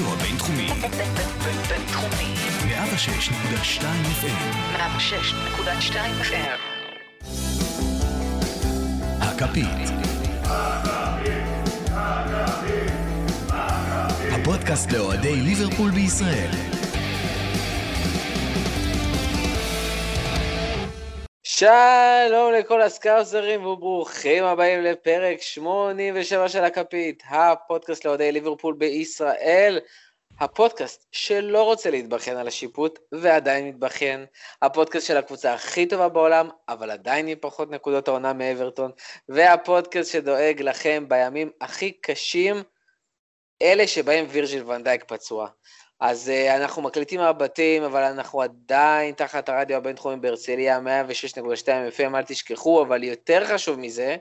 הרדיו הבינתחומי. בינתחומי. 106.2 FM. 106.2 FM. הכפית. הפודקאסט לאוהדי ליברפול בישראל. שלום לכל הסקאוסרים וברוכים הבאים לפרק 87 של הכפית, הפודקאסט לאוהדי ליברפול בישראל, הפודקאסט שלא רוצה להתבכיין על השיפוט ועדיין מתבכיין, הפודקאסט של הקבוצה הכי טובה בעולם, אבל עדיין עם פחות נקודות העונה מאברטון, והפודקאסט שדואג לכם בימים הכי קשים, אלה שבהם וירג'יל ונדייק פצוע. אז uh, אנחנו מקליטים מהבתים, אבל אנחנו עדיין תחת הרדיו הבינתחומי בהרצליה, 106.2 FM, אל תשכחו, אבל יותר חשוב מזה,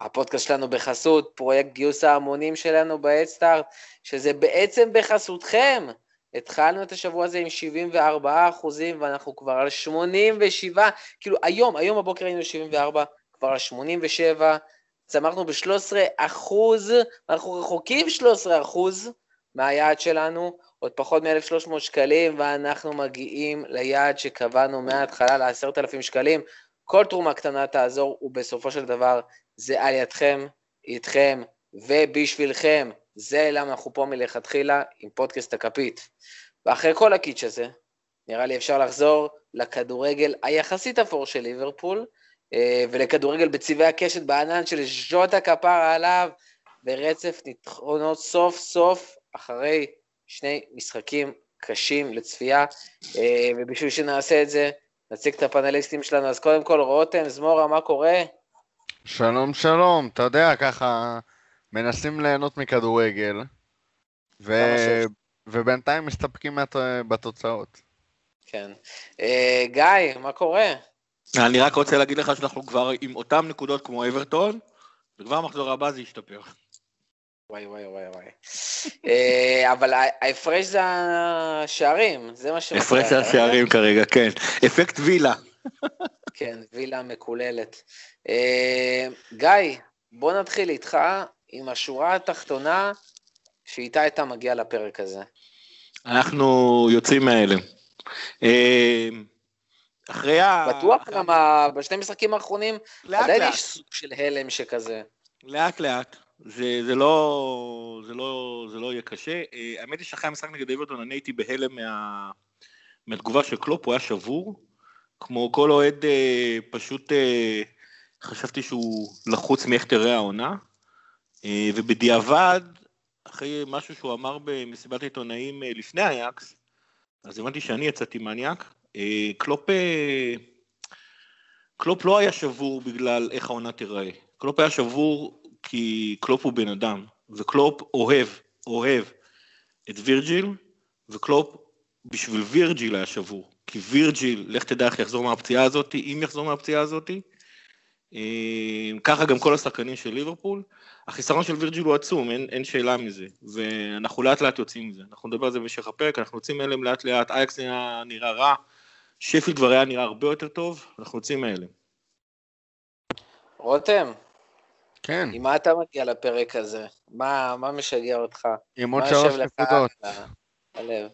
הפודקאסט שלנו בחסות, פרויקט גיוס ההמונים שלנו באדסטארט, שזה בעצם בחסותכם. התחלנו את השבוע הזה עם 74 אחוזים, ואנחנו כבר על 87, כאילו היום, היום בבוקר היינו 74, כבר על 87, צמחנו ב-13 אחוז, אנחנו רחוקים 13 אחוז מהיעד שלנו, עוד פחות מ-1,300 שקלים, ואנחנו מגיעים ליעד שקבענו מההתחלה ל-10,000 שקלים. כל תרומה קטנה תעזור, ובסופו של דבר זה על ידכם, איתכם ובשבילכם. זה למה אנחנו פה מלכתחילה עם פודקאסט הכפית. ואחרי כל הקיץ' הזה, נראה לי אפשר לחזור לכדורגל היחסית אפור של ליברפול, אה, ולכדורגל בצבעי הקשת בענן של ז'וטה כפרה עליו, ורצף ניצחונות סוף סוף אחרי שני משחקים קשים לצפייה, אה, ובשביל שנעשה את זה, נציג את הפאנליסטים שלנו. אז קודם כל, רותם, זמורה, מה קורה? שלום שלום, אתה יודע, ככה מנסים ליהנות מכדורגל, ו... ובינתיים מסתפקים מת... בתוצאות. כן. אה, גיא, מה קורה? אני רק רוצה להגיד לך שאנחנו כבר עם אותן נקודות כמו אברטון, וכבר המחזור הבא זה ישתפר. וואי וואי וואי וואי. אה, אבל ההפרש זה השערים, זה מה שמפריע. הפרש השערים כרגע, כן. אפקט וילה. כן, וילה מקוללת. אה, גיא, בוא נתחיל איתך עם השורה התחתונה שאיתה הייתה מגיעה לפרק הזה. אנחנו יוצאים מההלם. אה, אחרי ה... בטוח גם בשני משחקים האחרונים, עדיין יש סוג של הלם שכזה. לאט לאט. זה, זה, לא, זה, לא, זה לא יהיה קשה. Uh, האמת היא שאחרי המשחק נגד אברטון אני הייתי בהלם מה, מהתגובה של קלופ, הוא היה שבור. כמו כל אוהד uh, פשוט uh, חשבתי שהוא לחוץ מאיך תראה העונה. Uh, ובדיעבד, אחרי משהו שהוא אמר במסיבת העיתונאים uh, לפני אייקס, אז הבנתי שאני יצאתי מניאק. Uh, קלופ, uh, קלופ לא היה שבור בגלל איך העונה תיראה. קלופ היה שבור כי קלופ הוא בן אדם, וקלופ אוהב, אוהב את וירג'יל, וקלופ בשביל וירג'יל היה שבור. כי וירג'יל, לך תדע איך יחזור מהפציעה הזאת, אם יחזור מהפציעה הזאת. אה, ככה גם כל השחקנים של ליברפול. החיסרון של וירג'יל הוא עצום, אין, אין שאלה מזה. ואנחנו לאט לאט יוצאים מזה. אנחנו נדבר על זה במשך הפרק, אנחנו יוצאים מהלם לאט לאט, אייקס נראה, נראה רע, שפילד כבר היה נראה הרבה יותר טוב, אנחנו יוצאים מהלם. רותם, כן. עם מה אתה מגיע לפרק הזה? מה, מה משגע אותך? עם עוד שלוש נקודות. הלב.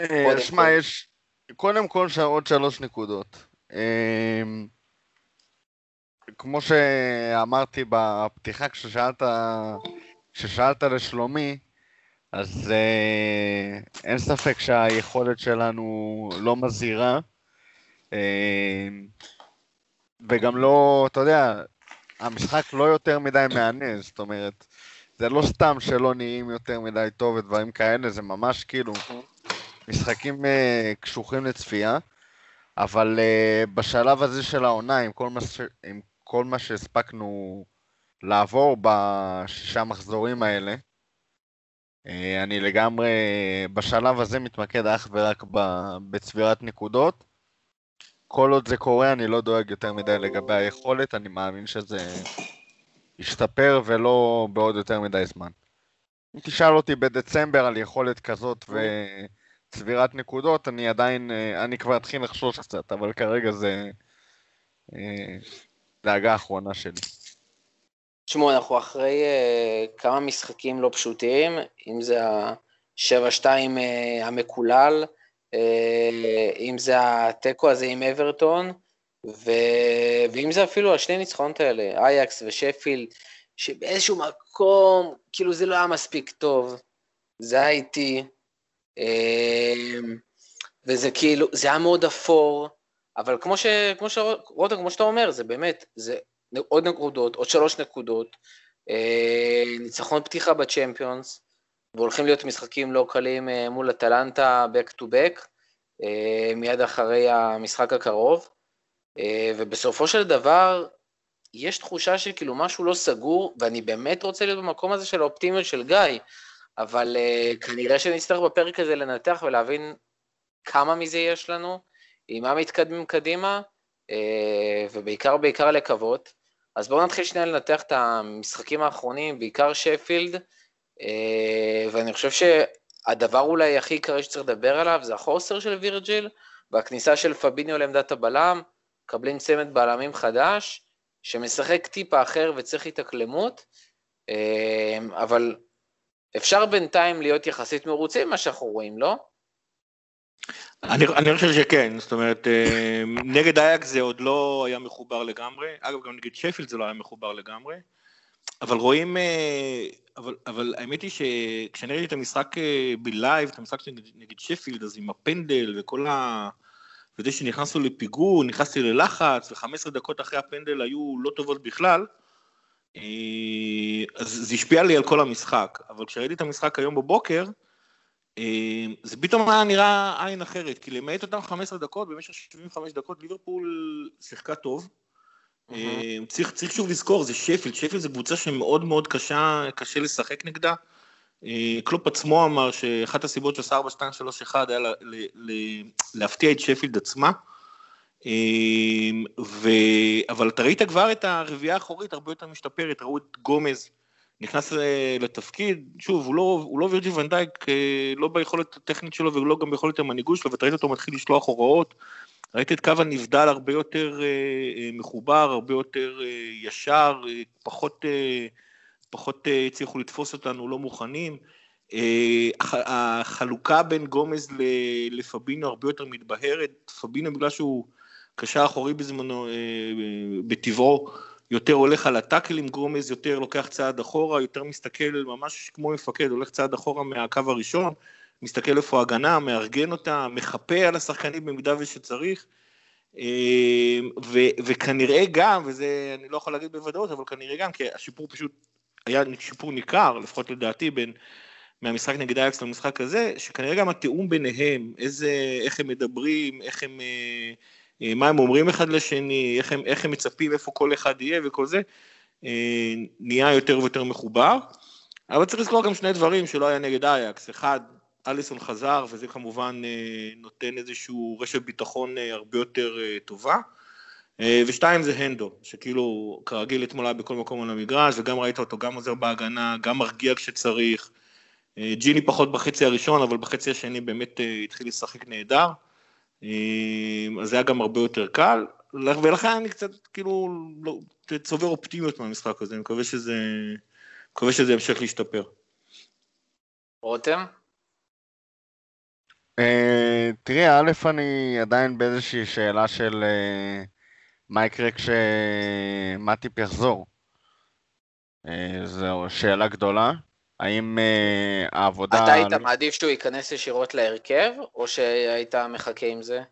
אה, שמע, יש... קודם כל עוד שלוש נקודות. אמ, כמו שאמרתי בפתיחה כששאלת, כששאלת לשלומי, אז אה, אין ספק שהיכולת שלנו לא מזהירה. אה, וגם לא, אתה יודע, המשחק לא יותר מדי מהנה, זאת אומרת, זה לא סתם שלא נראים יותר מדי טוב ודברים כאלה, זה ממש כאילו משחקים uh, קשוחים לצפייה, אבל uh, בשלב הזה של העונה, עם כל מה, ש... עם כל מה שהספקנו לעבור בשישה מחזורים האלה, uh, אני לגמרי בשלב הזה מתמקד אך ורק בצבירת נקודות. כל עוד זה קורה, אני לא דואג יותר מדי לגבי היכולת, אני מאמין שזה ישתפר ולא בעוד יותר מדי זמן. אם תשאל אותי בדצמבר על יכולת כזאת וצבירת נקודות, אני עדיין, אני כבר אתחיל לחשוש קצת, אבל כרגע זה דאגה האחרונה שלי. תשמעו, אנחנו אחרי uh, כמה משחקים לא פשוטים, אם זה 7-2 אה, המקולל, אה, אם זה התיקו הזה עם אברטון, ו... ואם זה אפילו השני ניצחונות האלה, אייקס ושפילד, שבאיזשהו מקום, כאילו זה לא היה מספיק טוב, זה היה איטי, וזה כאילו, זה היה מאוד אפור, אבל כמו ש... כמו ש... רותם, כמו שאתה אומר, זה באמת, זה עוד נקודות, עוד שלוש נקודות, אה, ניצחון פתיחה בצ'מפיונס, והולכים להיות משחקים לא קלים אה, מול אטלנטה back to back, אה, מיד אחרי המשחק הקרוב, אה, ובסופו של דבר, יש תחושה שכאילו משהו לא סגור, ואני באמת רוצה להיות במקום הזה של האופטימיות של גיא, אבל כנראה שנצטרך בפרק הזה לנתח ולהבין כמה מזה יש לנו, עם מה מתקדמים קדימה, ובעיקר בעיקר לקוות. אז בואו נתחיל שנייה לנתח את המשחקים האחרונים, בעיקר שפילד, ואני חושב שהדבר אולי הכי עיקרי שצריך לדבר עליו זה החוסר של וירג'יל, והכניסה של פביניו לעמדת הבלם, מקבלים צמד בלמים חדש, שמשחק טיפה אחר וצריך התאקלמות, אבל אפשר בינתיים להיות יחסית מרוצים ממה שאנחנו רואים, לא? אני, אני חושב שכן, זאת אומרת, אה, נגד אייקס זה עוד לא היה מחובר לגמרי, אגב גם נגד שפילד זה לא היה מחובר לגמרי, אבל רואים, אה, אבל, אבל האמת היא שכשאני ראיתי את המשחק אה, בלייב, את המשחק נגד, שפילד, אז עם הפנדל וכל ה... וזה שנכנסנו לפיגור, נכנסתי ללחץ, ו-15 דקות אחרי הפנדל היו לא טובות בכלל, אה, אז זה השפיע לי על כל המשחק, אבל כשראיתי את המשחק היום בבוקר, זה פתאום היה נראה עין אחרת, כי למעט אותם 15 דקות, במשך 75 דקות ליברפול שיחקה טוב. Mm-hmm. צריך, צריך שוב לזכור, זה שפילד, שפילד זה קבוצה שמאוד מאוד קשה, קשה לשחק נגדה. קלופ עצמו אמר שאחת הסיבות שעשה 4, 2, 3, 1 היה לה, לה, לה, להפתיע את שפילד עצמה. אמ, ו... אבל אתה ראית כבר את הרביעייה האחורית הרבה יותר משתפרת, ראו את גומז נכנס לתפקיד, שוב, הוא לא, לא וירג'י ונדייק, אה, לא ביכולת הטכנית שלו ולא גם ביכולת המנהיגות שלו, ואתה ראית אותו מתחיל לשלוח הוראות, ראית את קו הנבדל הרבה יותר אה, אה, מחובר, הרבה יותר ישר, פחות, פחות הצליחו לתפוס אותנו לא מוכנים. החלוקה בין גומז לפבינו הרבה יותר מתבהרת, פבינו בגלל שהוא קשר אחורי בזמנו, אה, בטבעו, יותר הולך על הטאקל עם גרומז, יותר לוקח צעד אחורה, יותר מסתכל ממש כמו מפקד, הולך צעד אחורה מהקו הראשון, מסתכל איפה ההגנה, מארגן אותה, מחפה על השחקנים במידה ושצריך. אה, ו- וכנראה גם, וזה אני לא יכול להגיד בוודאות, אבל כנראה גם, כי השיפור פשוט היה שיפור ניכר, לפחות לדעתי, בין, מהמשחק נגד אייקס למשחק הזה, שכנראה גם התיאום ביניהם, איזה, איך הם מדברים, איך הם... אה, אה, מה הם אומרים אחד לשני, איך הם, איך הם מצפים איפה כל אחד יהיה וכל זה, אה, נהיה יותר ויותר מחובר. אבל צריך לזכור גם שני דברים שלא היה נגד אייקס. אחד, אליסון חזר, וזה כמובן אה, נותן איזשהו רשת ביטחון הרבה יותר טובה. ושתיים זה הנדו, שכאילו כרגיל אתמול היה בכל מקום על המגרש, וגם ראית אותו גם עוזר בהגנה, גם מרגיע כשצריך. ג'יני פחות בחצי הראשון, אבל בחצי השני באמת התחיל לשחק נהדר. אז זה היה גם הרבה יותר קל, ולכן אני קצת כאילו לא, צובר אופטימיות מהמשחק הזה, אני מקווה שזה, מקווה שזה ימשיך להשתפר. רותם? Uh, תראי, א', אני עדיין באיזושהי שאלה של uh, מה יקרה כשמטיפ יחזור. Uh, זו שאלה גדולה. האם העבודה... אתה היית מעדיף שהוא ייכנס ישירות להרכב, או שהיית מחכה עם זה?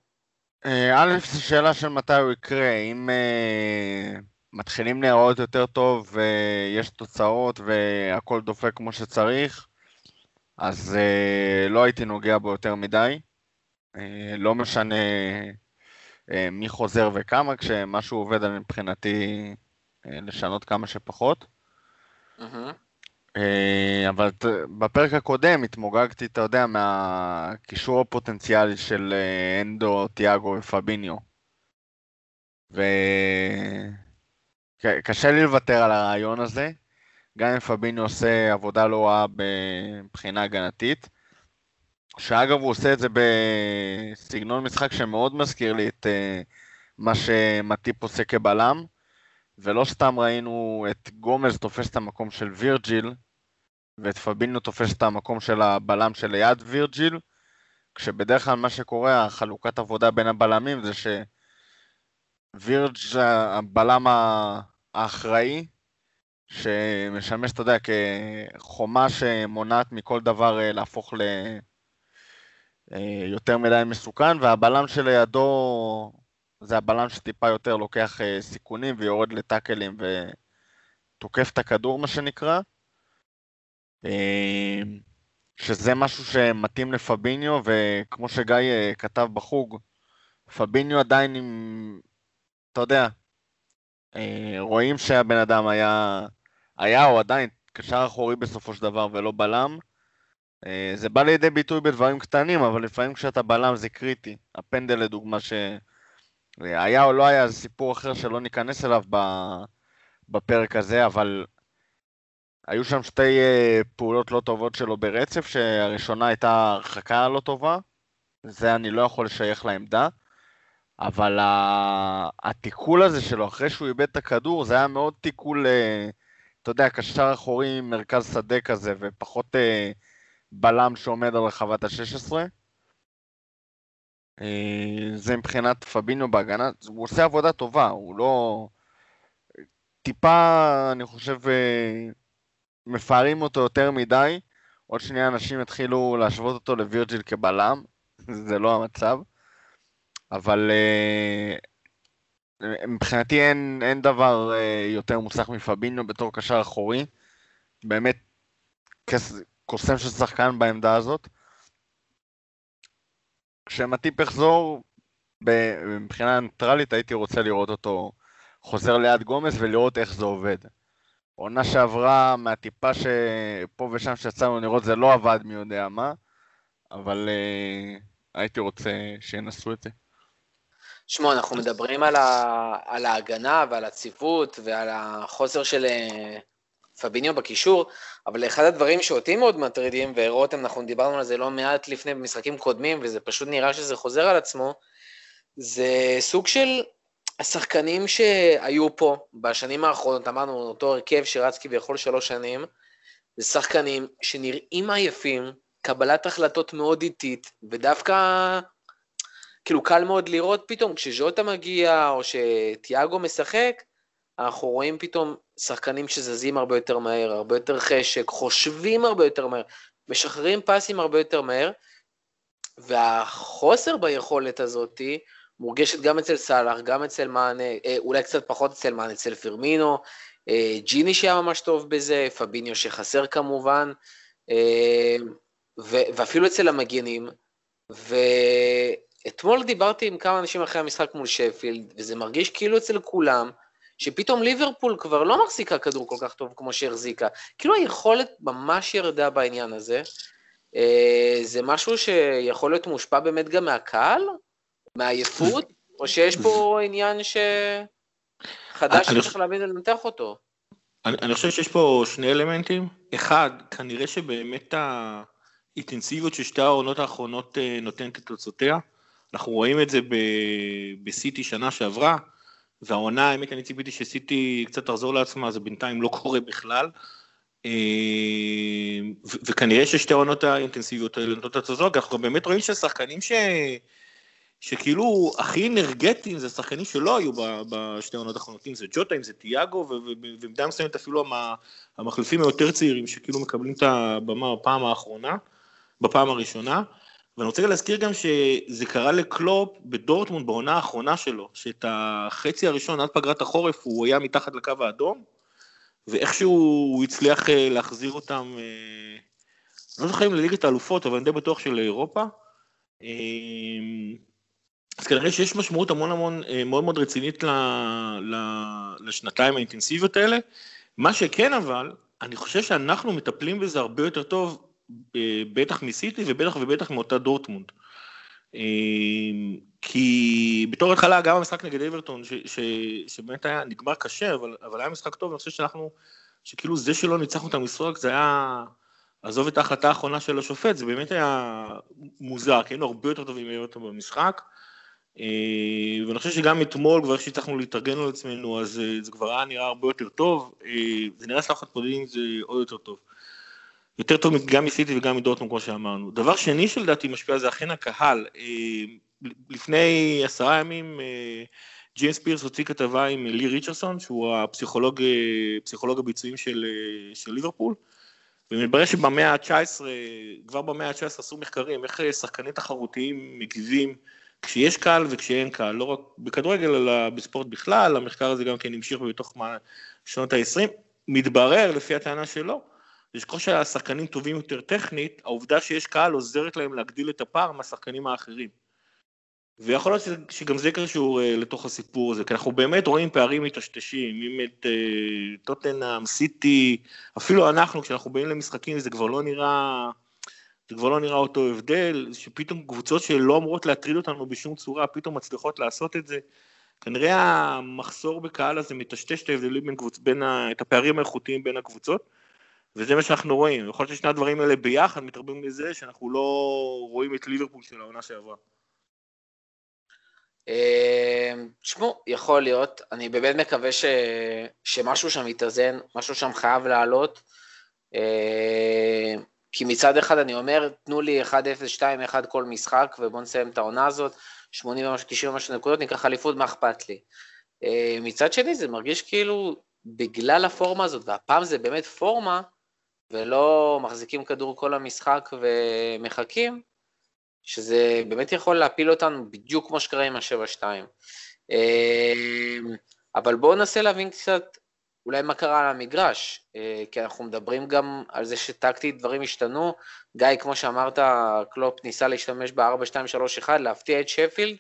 אה, א', זו שאלה של מתי הוא יקרה. אם מתחילים להיראות יותר טוב ויש תוצאות והכל דופק כמו שצריך, אז uh, לא הייתי נוגע בו יותר מדי. Uh, לא משנה uh, מי חוזר וכמה, כשמשהו עובד על מבחינתי uh, לשנות כמה שפחות. Mm-hmm. אה, אבל בפרק הקודם התמוגגתי, אתה יודע, מהקישור הפוטנציאלי של אה, אנדו, תיאגו ופביניו. וקשה לי לוותר על הרעיון הזה, גם אם פביניו עושה עבודה לא רעה מבחינה הגנתית. שאגב הוא עושה את זה בסגנון משחק שמאוד מזכיר לי את אה, מה שמטיפ עושה כבלם, ולא סתם ראינו את גומז תופס את המקום של וירג'יל, ואת פביניו תופס את המקום של הבלם שליד וירג'יל, כשבדרך כלל מה שקורה, החלוקת עבודה בין הבלמים זה שווירג' הבלם האחראי, שמשמש, אתה יודע, כחומה שמונעת מכל דבר אה, להפוך ל... אה, מדי מסוכן, והבלם שלידו זה הבלם שטיפה יותר לוקח אה, סיכונים ויורד לטאקלים ותוקף את הכדור, מה שנקרא. שזה משהו שמתאים לפביניו, וכמו שגיא כתב בחוג, פביניו עדיין עם, אתה יודע, רואים שהבן אדם היה, היה או עדיין קשר אחורי בסופו של דבר ולא בלם. אה, זה בא לידי ביטוי בדברים קטנים, אבל לפעמים כשאתה בלם זה קריטי. הפנדל לדוגמה שהיה או לא היה, זה סיפור אחר שלא ניכנס אליו בפרק הזה, אבל היו שם שתי אה, פעולות לא טובות שלו ברצף, שהראשונה הייתה הרחקה לא טובה, זה אני לא יכול לשייך לעמדה, אבל התיקול הזה שלו, אחרי שהוא איבד את הכדור, זה היה מאוד תיקול, אה, אתה יודע, קשר אחורי מרכז שדה כזה, ופחות אה, בלם שעומד על רחבת ה-16. זה מבחינת פבינו בהגנה, הוא עושה עבודה טובה, הוא לא... טיפה, אני חושב, מפארים אותו יותר מדי, עוד שנייה אנשים יתחילו להשוות אותו לווירג'יל כבלם, זה לא המצב, אבל uh, מבחינתי אין, אין דבר uh, יותר מוצלח מפבינו בתור קשר אחורי, באמת קוסם של שחקן בעמדה הזאת. כשמטיפ יחזור, מבחינה ניטרלית הייתי רוצה לראות אותו חוזר ליד גומס ולראות איך זה עובד. עונה שעברה, מהטיפה שפה ושם שיצאנו לראות, זה לא עבד מי יודע מה, אבל uh, הייתי רוצה שינסו את זה. שמע, אנחנו מדברים על, ה... על ההגנה ועל הציוות ועל החוסר של uh, פביניו בקישור, אבל אחד הדברים שאותי מאוד מטרידים, ורותם, אנחנו דיברנו על זה לא מעט לפני במשחקים קודמים, וזה פשוט נראה שזה חוזר על עצמו, זה סוג של השחקנים שהיו פה בשנים האחרונות, אמרנו, אותו הרכב שרץ כביכול שלוש שנים, זה שחקנים שנראים עייפים, קבלת החלטות מאוד איטית, ודווקא כאילו קל מאוד לראות פתאום כשז'וטה מגיע או שתיאגו משחק, אנחנו רואים פתאום שחקנים שזזים הרבה יותר מהר, הרבה יותר חשק, חושבים הרבה יותר מהר, משחררים פסים הרבה יותר מהר, והחוסר ביכולת הזאתי, מורגשת גם אצל סאלח, גם אצל מאנה, אה, אולי קצת פחות אצל מאנה, אצל פרמינו, אה, ג'יני שהיה ממש טוב בזה, פביניו שחסר כמובן, אה, ואפילו אצל המגנים. ואתמול דיברתי עם כמה אנשים אחרי המשחק מול שפילד, וזה מרגיש כאילו אצל כולם, שפתאום ליברפול כבר לא מחזיקה כדור כל כך טוב כמו שהחזיקה. כאילו היכולת ממש ירדה בעניין הזה. זה משהו שיכול להיות מושפע באמת גם מהקהל, מעייפות, או שיש פה עניין שחדש שצריך להבין ולנתח אותו? אני, אני חושב שיש פה שני אלמנטים. אחד, כנראה שבאמת האינטנסיביות של שתי העונות האחרונות אה, נותנת את תוצאותיה. אנחנו רואים את זה בסיטי שנה שעברה, והעונה, האמת, אני ציפיתי שסיטי קצת תחזור לעצמה, זה בינתיים לא קורה בכלל. אה, וכנראה ששתי העונות האינטנסיביות האלה נותנות את התוצאות, אנחנו באמת רואים שהשחקנים ש... שכאילו הכי אנרגטיים זה שחקנים שלא היו בשתי העונות האחרונות, אם זה ג'וטה, אם זה תיאגו, ובמידה מסוימת אפילו המחליפים היותר צעירים שכאילו מקבלים את הבמה בפעם האחרונה, בפעם הראשונה. ואני רוצה להזכיר גם שזה קרה לקלופ בדורטמונד בעונה האחרונה שלו, שאת החצי הראשון עד פגרת החורף הוא היה מתחת לקו האדום, ואיכשהו הוא הצליח אה, להחזיר אותם, אה, לא זוכר אם לליגת האלופות, אבל אני די בטוח של אירופה. אה, אז כנראה שיש משמעות המון המון מאוד מאוד רצינית ל, ל, לשנתיים האינטנסיביות האלה. מה שכן אבל, אני חושב שאנחנו מטפלים בזה הרבה יותר טוב, בטח מסיטי ובטח ובטח מאותה דורטמונד. אה, כי בתור התחלה גם המשחק נגד אברטון, שבאמת היה נגמר קשה, אבל, אבל היה משחק טוב, אני חושב שאנחנו, שכאילו זה שלא ניצחנו את המשחק זה היה, עזוב את ההחלטה האחרונה של השופט, זה באמת היה מוזר, כי היינו הרבה יותר טובים מאברטון במשחק. אה, ואני חושב שגם אתמול, כבר שהצלחנו להתארגן על עצמנו, אז אה, זה כבר היה נראה הרבה יותר טוב, אה, זה נראה שאנחנו מתמודדים עם זה עוד יותר טוב. יותר טוב גם מסיטי וגם מדורטמונד, כמו שאמרנו. דבר שני שלדעתי משפיע זה אכן הקהל. לפני עשרה ימים ג'יימס פירס הוציא כתבה עם לי ריצ'רסון, שהוא הפסיכולוג, פסיכולוג הביצועים של, של ליברפול, ומתברר שבמאה ה-19, כבר במאה ה-19 עשו מחקרים, איך שחקנים תחרותיים מגיבים כשיש קהל וכשאין קהל, לא רק בכדורגל, אלא בספורט בכלל, המחקר הזה גם כן המשיך בתוך שנות ה-20. מתברר, לפי הטענה שלו, זה שככל שהשחקנים טובים יותר טכנית, העובדה שיש קהל עוזרת להם להגדיל את הפער מהשחקנים האחרים. ויכול להיות שגם זה קשור uh, לתוך הסיפור הזה, כי אנחנו באמת רואים פערים מטשטשים, אם את uh, טוטנאם, סיטי, אפילו אנחנו, כשאנחנו באים למשחקים זה כבר לא נראה, זה כבר לא נראה אותו הבדל, שפתאום קבוצות שלא אמורות להטריד אותנו בשום צורה, פתאום מצליחות לעשות את זה. כנראה המחסור בקהל הזה מטשטש את ההבדלים בין קבוצ... בין ה... את הפערים האיכותיים בין הקבוצות, וזה מה שאנחנו רואים. יכול להיות ששני הדברים האלה ביחד מתרבים לזה שאנחנו לא רואים את ליברפול של העונה שעברה. אמ, תשמעו, יכול להיות, אני באמת מקווה ש... שמשהו שם יתאזן, משהו שם חייב לעלות, אמ, כי מצד אחד אני אומר, תנו לי 1-0, 2-1 כל משחק, ובואו נסיים את העונה הזאת, 80 ומשהו, 90 ומשהו נקודות, ניקח אליפות, מה אכפת לי? אמ, מצד שני, זה מרגיש כאילו, בגלל הפורמה הזאת, והפעם זה באמת פורמה, ולא מחזיקים כדור כל המשחק ומחכים, שזה באמת יכול להפיל אותנו בדיוק כמו שקרה עם ה-7-2. אמ, אבל בואו ננסה להבין קצת אולי מה קרה על המגרש, אה, כי אנחנו מדברים גם על זה שטקטית דברים השתנו. גיא, כמו שאמרת, קלופ ניסה להשתמש ב-4-2-3-1, להפתיע את שפילד,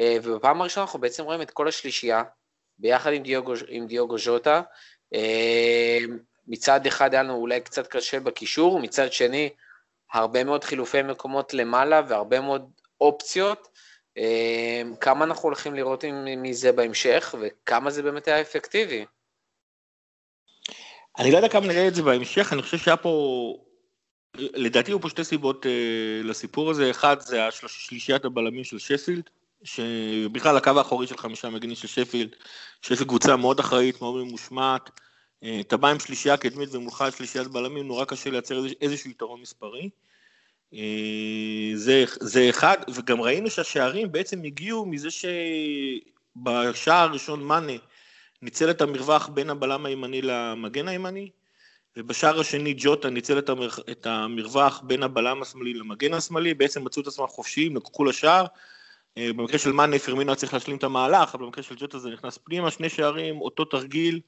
אה, ובפעם הראשונה אנחנו בעצם רואים את כל השלישייה, ביחד עם דיוגו, עם דיוגו ז'וטה. אה, מצד אחד היה לנו אולי קצת קשה בקישור, מצד שני, הרבה מאוד חילופי מקומות למעלה והרבה מאוד אופציות. אמ, כמה אנחנו הולכים לראות מזה בהמשך, וכמה זה באמת היה אפקטיבי? אני לא יודע כמה נראה את זה בהמשך, אני חושב שהיה פה, לדעתי היו פה שתי סיבות uh, לסיפור הזה, אחד זה השלישיית הבלמים של שפילד, שבכלל הקו האחורי של חמישה מגנים של שפילד, שיש קבוצה מאוד אחראית, מאוד ממושמעת, אתה בא עם שלישייה קדמית ומולך שלישיית בלמים, נורא קשה לייצר איזשהו יתרון מספרי. אה, זה, זה אחד, וגם ראינו שהשערים בעצם הגיעו מזה שבשער הראשון מאנה ניצל את המרווח בין הבלם הימני למגן הימני, ובשער השני ג'וטה ניצל את, המר... את המרווח בין הבלם השמאלי למגן השמאלי, בעצם מצאו את עצמם חופשיים, לקחו לשער. אה, במקרה של מאנה פרמינו צריך להשלים את המהלך, אבל במקרה של ג'וטה זה נכנס פנימה, שני שערים, אותו תרגיל.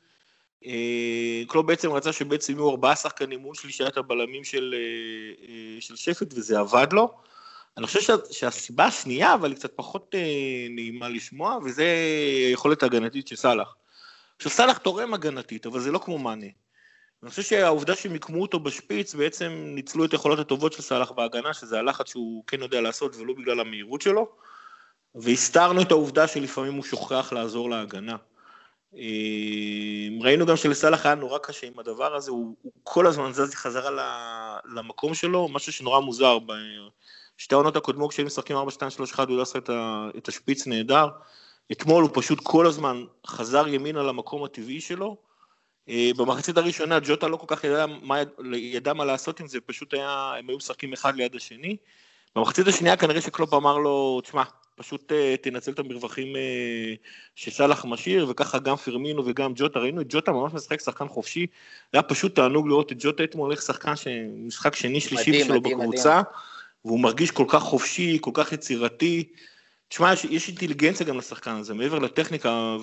אה, קלוב בעצם רצה שבעצם יהיו ארבעה שחקנים מול שלישיית הבלמים של, אה, אה, של שפט וזה עבד לו. אני חושב שה, שהסיבה השנייה, אבל היא קצת פחות נעימה לשמוע, וזה יכולת הגנתית של סאלח. עכשיו סאלח תורם הגנתית, אבל זה לא כמו מאנה. אני חושב שהעובדה שהם יקמו אותו בשפיץ, בעצם ניצלו את היכולות הטובות של סאלח בהגנה, שזה הלחץ שהוא כן יודע לעשות ולא בגלל המהירות שלו, והסתרנו את העובדה שלפעמים הוא שוכח לעזור להגנה. אה, ראינו גם שלסאלח היה נורא קשה עם הדבר הזה, הוא, הוא כל הזמן זז חזרה למקום שלו, משהו שנורא מוזר. בשתי העונות הקודמות כשהם משחקים 4, 2, 3, 1, הוא לא עשה את השפיץ נהדר. אתמול הוא פשוט כל הזמן חזר ימינה למקום הטבעי שלו. אה, במחצית הראשונה ג'וטה לא כל כך ידע מה, ידע מה לעשות עם זה, פשוט היה, הם היו משחקים אחד ליד השני. במחצית השנייה כנראה שקלופ אמר לו, תשמע, פשוט uh, תנצל את המרווחים uh, שסאלח משאיר, וככה גם פרמינו וגם ג'וטה, ראינו את ג'וטה ממש משחק שחקן חופשי, היה פשוט תענוג לראות את ג'וטה אתמול הולך שחקן, משחק שני שלישי שלו בקבוצה, מדהים. והוא מרגיש כל כך חופשי, כל כך יצירתי. תשמע, יש, יש אינטליגנציה גם לשחקן הזה, מעבר לטכניקה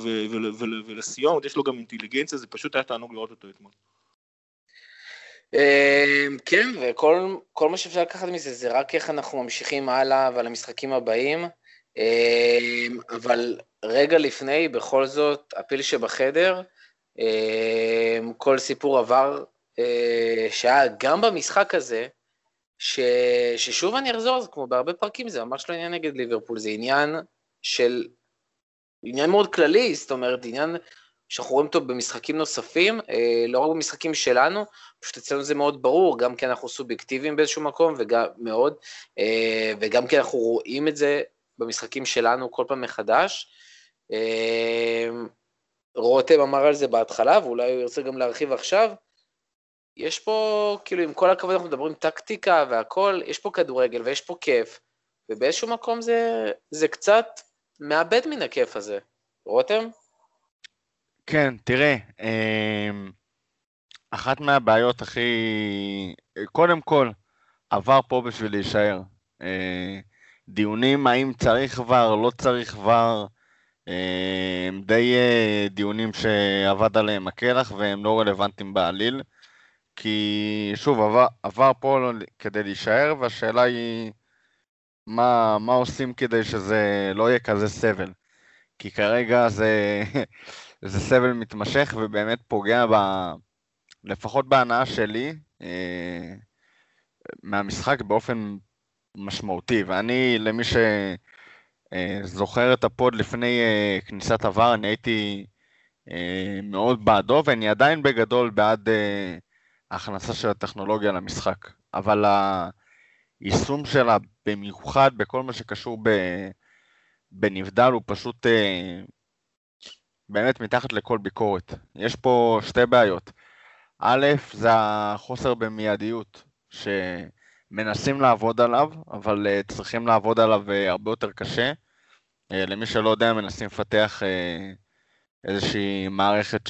ולסיום, יש לו גם אינטליגנציה, זה פשוט היה תענוג לראות אותו אתמול. אמ, כן, וכל מה שאפשר לקחת מזה זה רק איך אנחנו ממשיכים הלאה ועל המשחקים הבאים. אמ, אבל רגע לפני, בכל זאת, הפיל שבחדר, אמ, כל סיפור עבר אה, שהיה גם במשחק הזה, ש... ששוב אני אחזור, כמו בהרבה פרקים, זה ממש לא עניין נגד ליברפול, זה עניין של... עניין מאוד כללי, זאת אומרת, עניין שאנחנו רואים אותו במשחקים נוספים, אה, לא רק במשחקים שלנו, פשוט אצלנו זה מאוד ברור, גם כי אנחנו סובייקטיביים באיזשהו מקום, וגם מאוד, אה, וגם כי אנחנו רואים את זה במשחקים שלנו כל פעם מחדש. אמ, רותם אמר על זה בהתחלה, ואולי הוא ירצה גם להרחיב עכשיו. יש פה, כאילו, עם כל הכבוד אנחנו מדברים טקטיקה והכל, יש פה כדורגל ויש פה כיף, ובאיזשהו מקום זה, זה קצת מאבד מן הכיף הזה. רותם? כן, תראה, אמ, אחת מהבעיות הכי... קודם כל, עבר פה בשביל להישאר. אה, דיונים האם צריך ור, לא צריך ור, אה, הם די אה, דיונים שעבד עליהם הקלח והם לא רלוונטיים בעליל. כי שוב, עבר, עבר פה לא- כדי להישאר, והשאלה היא מה, מה עושים כדי שזה לא יהיה כזה סבל. כי כרגע זה, זה סבל מתמשך ובאמת פוגע ב... לפחות בהנאה שלי אה, מהמשחק באופן משמעותי. ואני, למי שזוכר את הפוד לפני אה, כניסת עבר, אני הייתי אה, מאוד בעדו, ואני עדיין בגדול בעד אה, ההכנסה של הטכנולוגיה למשחק. אבל היישום שלה, במיוחד בכל מה שקשור ב... בנבדל, הוא פשוט אה, באמת מתחת לכל ביקורת. יש פה שתי בעיות. א', זה החוסר במיידיות, שמנסים לעבוד עליו, אבל אה, צריכים לעבוד עליו אה, הרבה יותר קשה. אה, למי שלא יודע, מנסים לפתח אה, איזושהי מערכת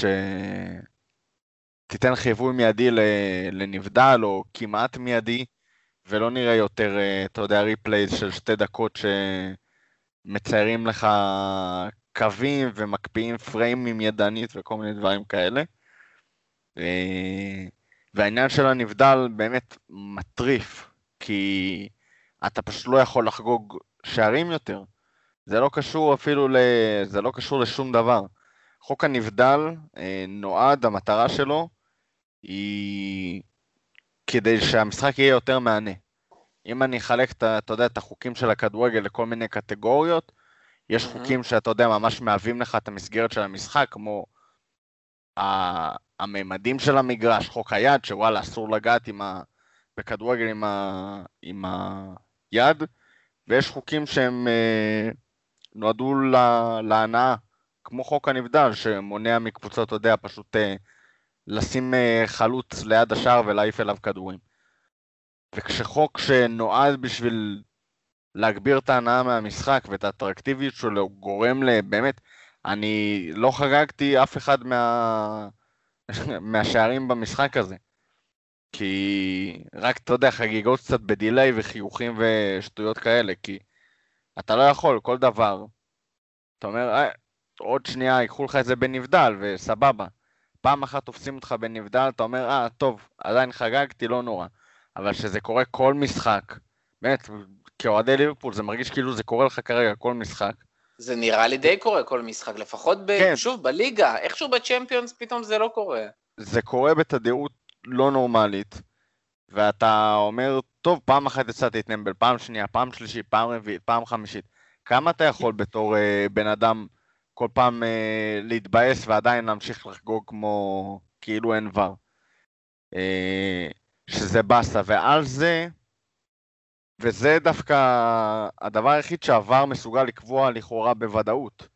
שתיתן חיווי מיידי לנבדל, או כמעט מיידי, ולא נראה יותר, אה, אתה יודע, replays של שתי דקות שמציירים לך קווים ומקפיאים פריימים ידנית וכל מיני דברים כאלה. אה, והעניין של הנבדל באמת מטריף, כי אתה פשוט לא יכול לחגוג שערים יותר. זה לא קשור אפילו ל... זה לא קשור לשום דבר. חוק הנבדל אה, נועד, המטרה שלו היא כדי שהמשחק יהיה יותר מהנה. אם אני אחלק, אתה יודע, את החוקים של הכדורגל לכל מיני קטגוריות, יש מהמם. חוקים שאתה יודע, ממש מהווים לך את המסגרת של המשחק, כמו הממדים של המגרש, חוק היד, שוואלה, אסור לגעת עם ה... בכדורגל עם, ה... עם היד, ויש חוקים שהם אה, נועדו לה... להנאה, כמו חוק הנבדל, שמונע מקבוצות, אתה יודע, פשוט אה, לשים אה, חלוץ ליד השער ולהעיף אליו כדורים. וכשחוק שנועד בשביל להגביר את ההנאה מהמשחק ואת האטרקטיביות שלו גורם לבאמת, אני לא חגגתי אף אחד מה... מהשערים במשחק הזה. כי רק, אתה יודע, חגיגות קצת בדיליי וחיוכים ושטויות כאלה, כי אתה לא יכול, כל דבר. אתה אומר, אה, עוד שנייה ייקחו לך את זה בנבדל, וסבבה. פעם אחת תופסים אותך בנבדל, אתה אומר, אה, טוב, עדיין חגגתי, לא נורא. אבל כשזה קורה כל משחק, באמת, כאוהדי ליברפול זה מרגיש כאילו זה קורה לך כרגע כל משחק. זה נראה לי די קורה כל משחק, לפחות, ב... כן. שוב, בליגה, איכשהו בצ'מפיונס פתאום זה לא קורה. זה קורה בתדירות לא נורמלית, ואתה אומר, טוב, פעם אחת יצאתי להתנמבל, פעם שנייה, פעם שלישית, פעם רביעית, פעם חמישית. כמה אתה יכול בתור אה, בן אדם כל פעם אה, להתבאס ועדיין להמשיך לחגוג כמו כאילו אין ור? אה, שזה באסה, ועל זה, וזה דווקא הדבר היחיד שהעבר מסוגל לקבוע לכאורה בוודאות.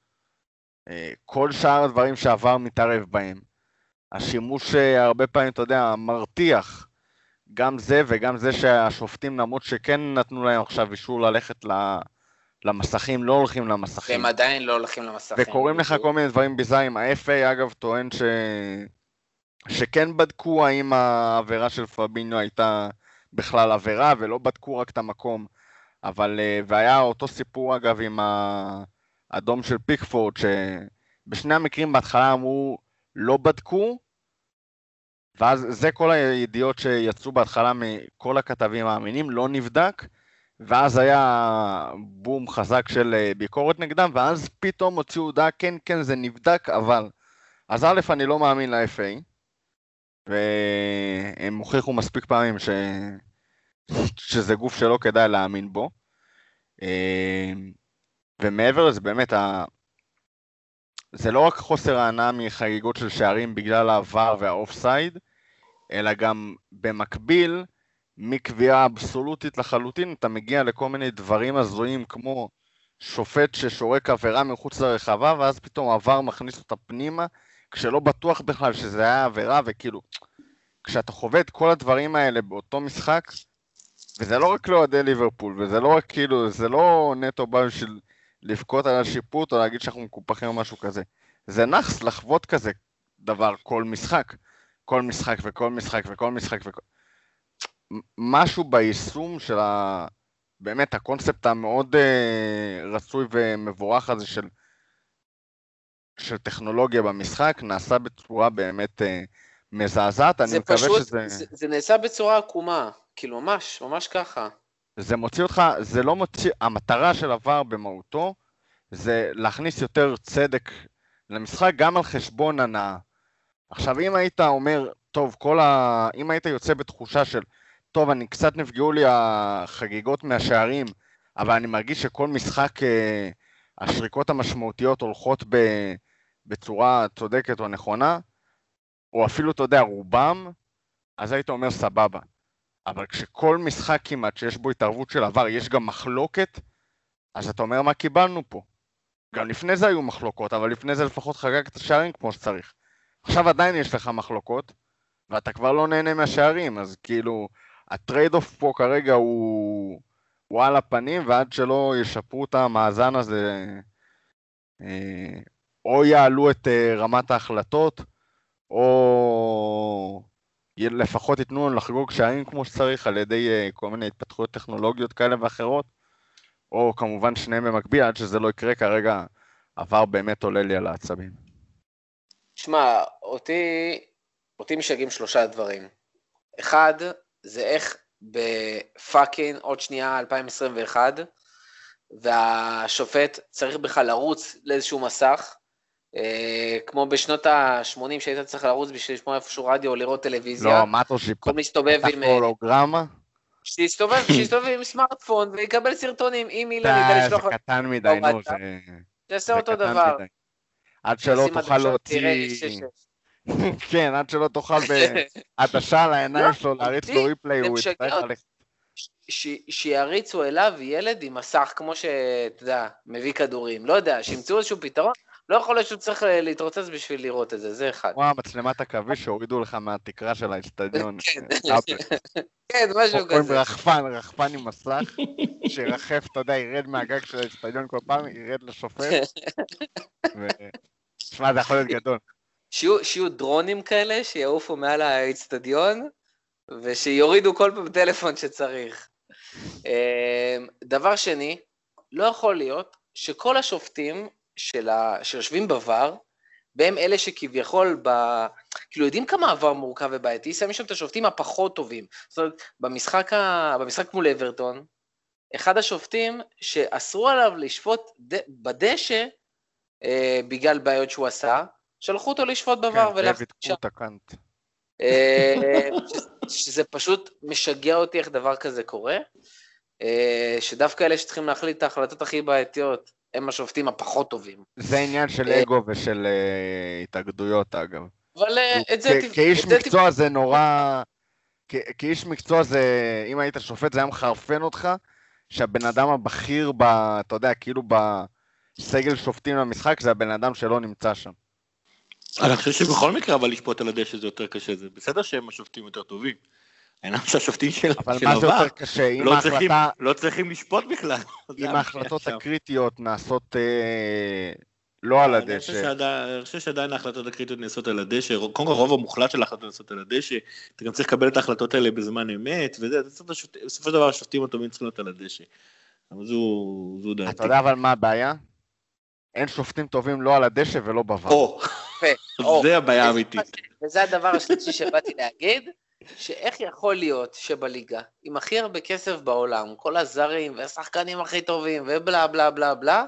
אה, כל שאר הדברים שהעבר מתערב בהם. השימוש אה, הרבה פעמים, אתה יודע, מרתיח. גם זה וגם זה שהשופטים, למרות שכן נתנו להם עכשיו אישור ללכת ל- למסכים, לא הולכים למסכים. והם עדיין לא הולכים למסכים. וקורים לך כל מיני דברים ביזאריים. ה-FA אגב טוען ש... שכן בדקו האם העבירה של פביניו הייתה בכלל עבירה, ולא בדקו רק את המקום. אבל, אה, והיה אותו סיפור אגב עם האדום של פיקפורד, שבשני המקרים בהתחלה אמרו לא בדקו, ואז זה כל הידיעות שיצאו בהתחלה מכל הכתבים האמינים, לא נבדק, ואז היה בום חזק של אה, ביקורת נגדם, ואז פתאום הוציאו הודעה, כן, כן, זה נבדק, אבל... אז א', אני לא מאמין ל-FA, והם הוכיחו מספיק פעמים ש... שזה גוף שלא כדאי להאמין בו. אה, ומעבר לזה, באמת, ה... זה לא רק חוסר ההנאה מחגיגות של שערים בגלל ה VAR וה offside, אלא גם במקביל, מקביעה אבסולוטית לחלוטין, אתה מגיע לכל מיני דברים הזויים כמו שופט ששורק עבירה מחוץ לרחבה, ואז פתאום VAR מכניס אותה פנימה, כשלא בטוח בכלל שזה היה עבירה, וכאילו, כשאתה חווה את כל הדברים האלה באותו משחק, וזה לא רק לאוהדי ליברפול, וזה לא רק כאילו, זה לא נטו בא בשביל לבכות על השיפוט או להגיד שאנחנו מקופחים או משהו כזה. זה נאחס לחוות כזה דבר כל משחק. כל משחק וכל משחק וכל משחק וכל... משהו ביישום של ה... באמת הקונספט המאוד uh, רצוי ומבורך הזה של, של טכנולוגיה במשחק נעשה בצורה באמת uh, מזעזעת, אני מקווה פשוט, שזה... זה, זה נעשה בצורה עקומה, כאילו ממש, ממש ככה. זה מוציא אותך, זה לא מוציא, המטרה של עבר במהותו זה להכניס יותר צדק למשחק גם על חשבון הנאה. עכשיו אם היית אומר, טוב, כל ה... אם היית יוצא בתחושה של, טוב, אני קצת נפגעו לי החגיגות מהשערים, אבל אני מרגיש שכל משחק, אה, השריקות המשמעותיות הולכות ב... בצורה צודקת או נכונה, או אפילו, אתה יודע, רובם, אז היית אומר סבבה. אבל כשכל משחק כמעט שיש בו התערבות של עבר, יש גם מחלוקת, אז אתה אומר מה קיבלנו פה. גם לפני זה היו מחלוקות, אבל לפני זה לפחות חגגת את השערים כמו שצריך. עכשיו עדיין יש לך מחלוקות, ואתה כבר לא נהנה מהשערים, אז כאילו, ה trade off פה כרגע הוא, הוא על הפנים, ועד שלא ישפרו את המאזן הזה, אה, או יעלו את אה, רמת ההחלטות, או לפחות ייתנו לנו לחגוג שערים כמו שצריך על ידי אה, כל מיני התפתחויות טכנולוגיות כאלה ואחרות, או כמובן שניהם במקביל, עד שזה לא יקרה כרגע, VAR באמת עולה לי על העצבים. שמע, אותי, אותי משגעים שלושה דברים. אחד, זה איך בפאקינג עוד שנייה 2021, והשופט צריך בכלל לרוץ לאיזשהו מסך, אה, כמו בשנות ה-80 שהיית צריך לרוץ בשביל לשמוע איפשהו רדיו או לראות טלוויזיה. לא, מה אתה חושב? במקום להסתובב עם... אה, הולוגרמה? שיסתובב, שיסתובב עם סמארטפון ויקבל סרטונים, אם אילן ידע לשלוח... זה קטן מדי, נו, זה... תעשה אותו דבר. עד שלא תוכל להוציא... כן, עד שלא תוכל בעדשה על העיניים לא, שלו להריץ לו ריפליי, הוא יצטרך ללכת. שיריצו אליו ילד עם מסך, כמו שאתה יודע, מביא כדורים. לא יודע, שימצאו איזשהו פתרון. לא יכול להיות שהוא צריך להתרוצץ בשביל לראות את זה, זה אחד. כמו המצלמת עכביש שהורידו לך מהתקרה של האצטדיון. כן, כן משהו כזה. או רחפן, רחפן עם מסך, שירחף, אתה יודע, ירד מהגג של האצטדיון כל פעם, ירד לשופט. שמע, זה יכול להיות גדול. שיהיו דרונים כאלה, שיעופו מעל האצטדיון, ושיורידו כל פעם טלפון שצריך. דבר שני, לא יכול להיות שכל השופטים של ה... שיושבים בVAR, והם אלה שכביכול, ב... כאילו יודעים כמה עבר מורכב ובעייתי, שמים שם את השופטים הפחות טובים. זאת אומרת, במשחק, ה... במשחק מול אברטון, אחד השופטים שאסרו עליו לשפוט ד... בדשא אה, בגלל בעיות שהוא עשה, שלחו אותו לשפוט בVAR כן, קוטה קאנט. אה, שזה פשוט משגע אותי איך דבר כזה קורה, אה, שדווקא אלה שצריכים להחליט את ההחלטות הכי בעייתיות, הם השופטים הפחות טובים. זה עניין של אה, אגו ושל uh, התאגדויות, אגב. אבל uh, את זה... כאיש מקצוע זה נורא... כאיש מקצוע זה, אם היית שופט, זה היה מחרפן אותך, שהבן אדם הבכיר, ב, אתה יודע, כאילו בסגל שופטים למשחק, זה הבן אדם שלא נמצא שם. אני חושב שבכל מקרה, אבל לשפוט על הדשא זה יותר קשה, זה בסדר שהם השופטים יותר טובים. העניין שהשופטים של אבל מה זה יותר קשה? אם לא צריכים, ההחלטה... לא צריכים לשפוט בכלל. אם ההחלטות הקריטיות נעשות אה, לא על הדשא. אני חושב שעדיין ההחלטות הקריטיות נעשות על הדשא, קודם כל הרוב המוחלט של ההחלטות נעשות על הדשא, אתה גם צריך לקבל את ההחלטות האלה בזמן אמת, וזה, בסופו של דבר השופטים הטובים צריכים להיות על הדשא. אבל זו, זו דעתי. אתה יודע אבל מה הבעיה? אין שופטים טובים לא על הדשא ולא או, זה הבעיה האמיתית. וזה הדבר השלישי שבאתי להגיד, שאיך יכול להיות שבליגה, עם הכי הרבה כסף בעולם, כל הזרים והשחקנים הכי טובים ובלה בלה בלה בלה,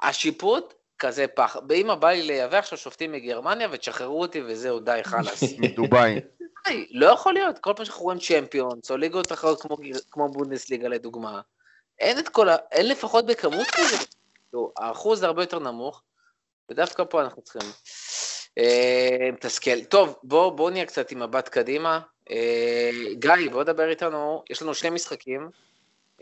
השיפוט כזה פח. באמא בא לי לייבא עכשיו שופטים מגרמניה ותשחררו אותי וזהו, די, חלאס. מדובאי. די, לא יכול להיות, כל פעם שאנחנו רואים צ'מפיונס, או ליגות אחרות כמו, כמו בונדסליגה לדוגמה, אין את כל ה... אין לפחות בכמות כזה. כאילו, האחוז הרבה יותר נמוך, ודווקא פה אנחנו צריכים... אה, מתסכל. טוב, בואו בוא נהיה קצת עם מבט קדימה. אה, גיא, בוא דבר איתנו, יש לנו שני משחקים,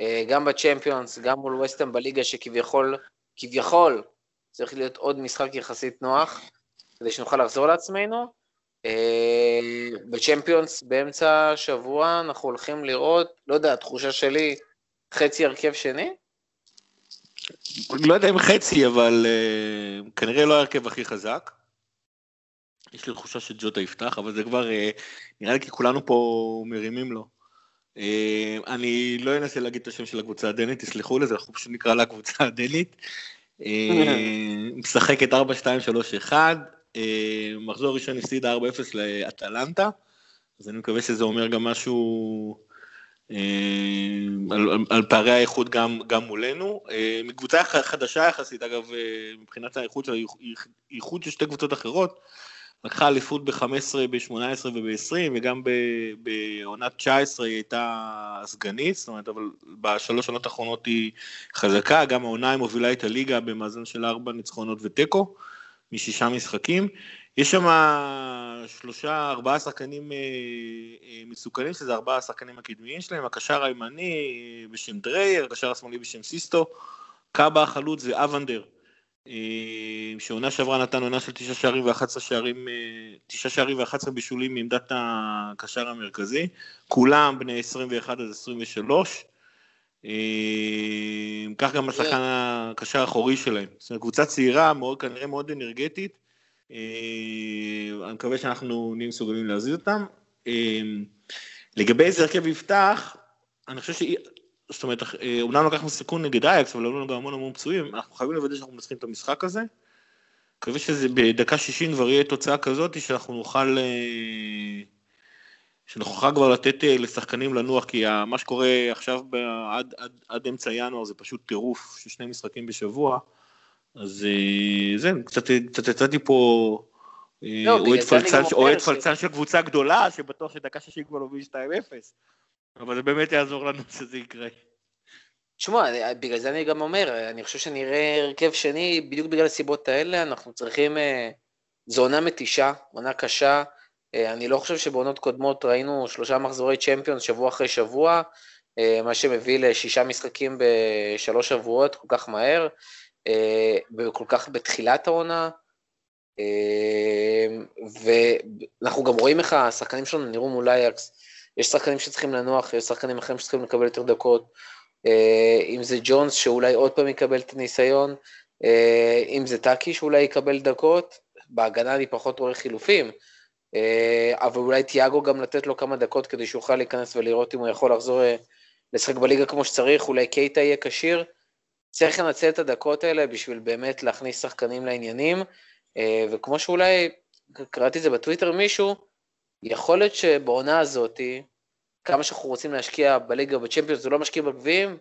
אה, גם בצ'מפיונס, גם מול ווסטהאם בליגה, שכביכול, כביכול, צריך להיות עוד משחק יחסית נוח, כדי שנוכל לחזור לעצמנו, אה, בצ'מפיונס באמצע השבוע אנחנו הולכים לראות, לא יודע, התחושה שלי, חצי הרכב שני? לא יודע אם חצי, אבל uh, כנראה לא ההרכב הכי חזק. יש לי תחושה שג'וטה יפתח, אבל זה כבר, uh, נראה לי כי כולנו פה מרימים לו. Uh, אני לא אנסה להגיד את השם של הקבוצה הדנית, תסלחו לזה, אנחנו פשוט נקרא לה הקבוצה הדנית. Uh, משחקת 4-2-3-1, uh, מחזור ראשון הפסידה 4-0 לאטלנטה, אז אני מקווה שזה אומר גם משהו על, על, על פערי האיכות גם, גם מולנו. אה, מקבוצה חדשה יחסית, אגב, אה, מבחינת האיכות שלה, איכות של שתי קבוצות אחרות, לקחה אליפות ב-15, ב-18 וב-20, וגם בעונת 19 היא הייתה סגנית, זאת אומרת, אבל בשלוש שנות האחרונות היא חזקה, גם העונה היא מובילה את הליגה במאזן של ארבע ניצחונות ותיקו, משישה משחקים. יש שם שלושה, ארבעה שחקנים אה, אה, מסוכנים, שזה ארבעה השחקנים הקדמיים שלהם, הקשר הימני אה, בשם דרייר, הקשר השמאלי בשם סיסטו, קאבה החלוץ זה אבנדר, שעונה שעברה נתן עונה של תשעה שערים ואחת שערים, תשעה שערים ואחת עשרה בישולים מעמדת הקשר המרכזי, כולם בני 21 עד 23, כך גם השחקן הקשר האחורי שלהם, זאת אומרת קבוצה צעירה, מאוד, כנראה מאוד אנרגטית, אני מקווה שאנחנו נהיה מסוגלים להזיז אותם. אה, לגבי איזה הרכב יפתח, אני חושב ש... זאת אומרת, אה, אומנם לקחנו סיכון נגד אייקס, אבל היו לנו גם המון המון פצועים, אנחנו חייבים לוודא שאנחנו מנצחים את המשחק הזה. מקווה שזה בדקה 60 כבר יהיה תוצאה כזאת, שאנחנו נוכל... שנוכל כבר לתת לשחקנים לנוח, כי מה שקורה עכשיו עד, עד, עד אמצע ינואר זה פשוט טירוף של שני משחקים בשבוע. אז אה, זה, קצת, יצאתי פה אה, לא, אוהד פלצן של קבוצה גדולה, שבטוח שדקה שישי כבר הוביל 2-0, אבל זה באמת יעזור לנו שזה יקרה. תשמע, בגלל זה אני גם אומר, אני חושב שנראה הרכב שני, בדיוק בגלל הסיבות האלה, אנחנו צריכים, אה, זו עונה מתישה, עונה קשה, אני לא חושב שבעונות קודמות ראינו שלושה מחזורי צ'מפיונס שבוע אחרי שבוע, מה שמביא לשישה משחקים בשלוש שבועות כל כך מהר. אה, וכל כך בתחילת העונה, אה, ואנחנו גם רואים איך השחקנים שלנו נראו מול אייקס, יש שחקנים שצריכים לנוח, יש שחקנים אחרים שצריכים לקבל יותר דקות, אה, אם זה ג'ונס שאולי עוד פעם יקבל את הניסיון, אם זה טאקי שאולי יקבל דקות, בהגנה אני פחות רואה חילופים, אבל אולי תיאגו גם לתת לו כמה דקות כדי שיוכל להיכנס ולראות אם הוא יכול לחזור לשחק בליגה כמו שצריך, אולי קייטה יהיה כשיר, צריך לנצל את הדקות האלה בשביל באמת להכניס שחקנים לעניינים, אה, וכמו שאולי קראתי את זה בטוויטר מישהו, יכול להיות שבעונה הזאת, כמה שאנחנו רוצים להשקיע בליגה ובצ'מפיונס ולא משקיע בגביעים,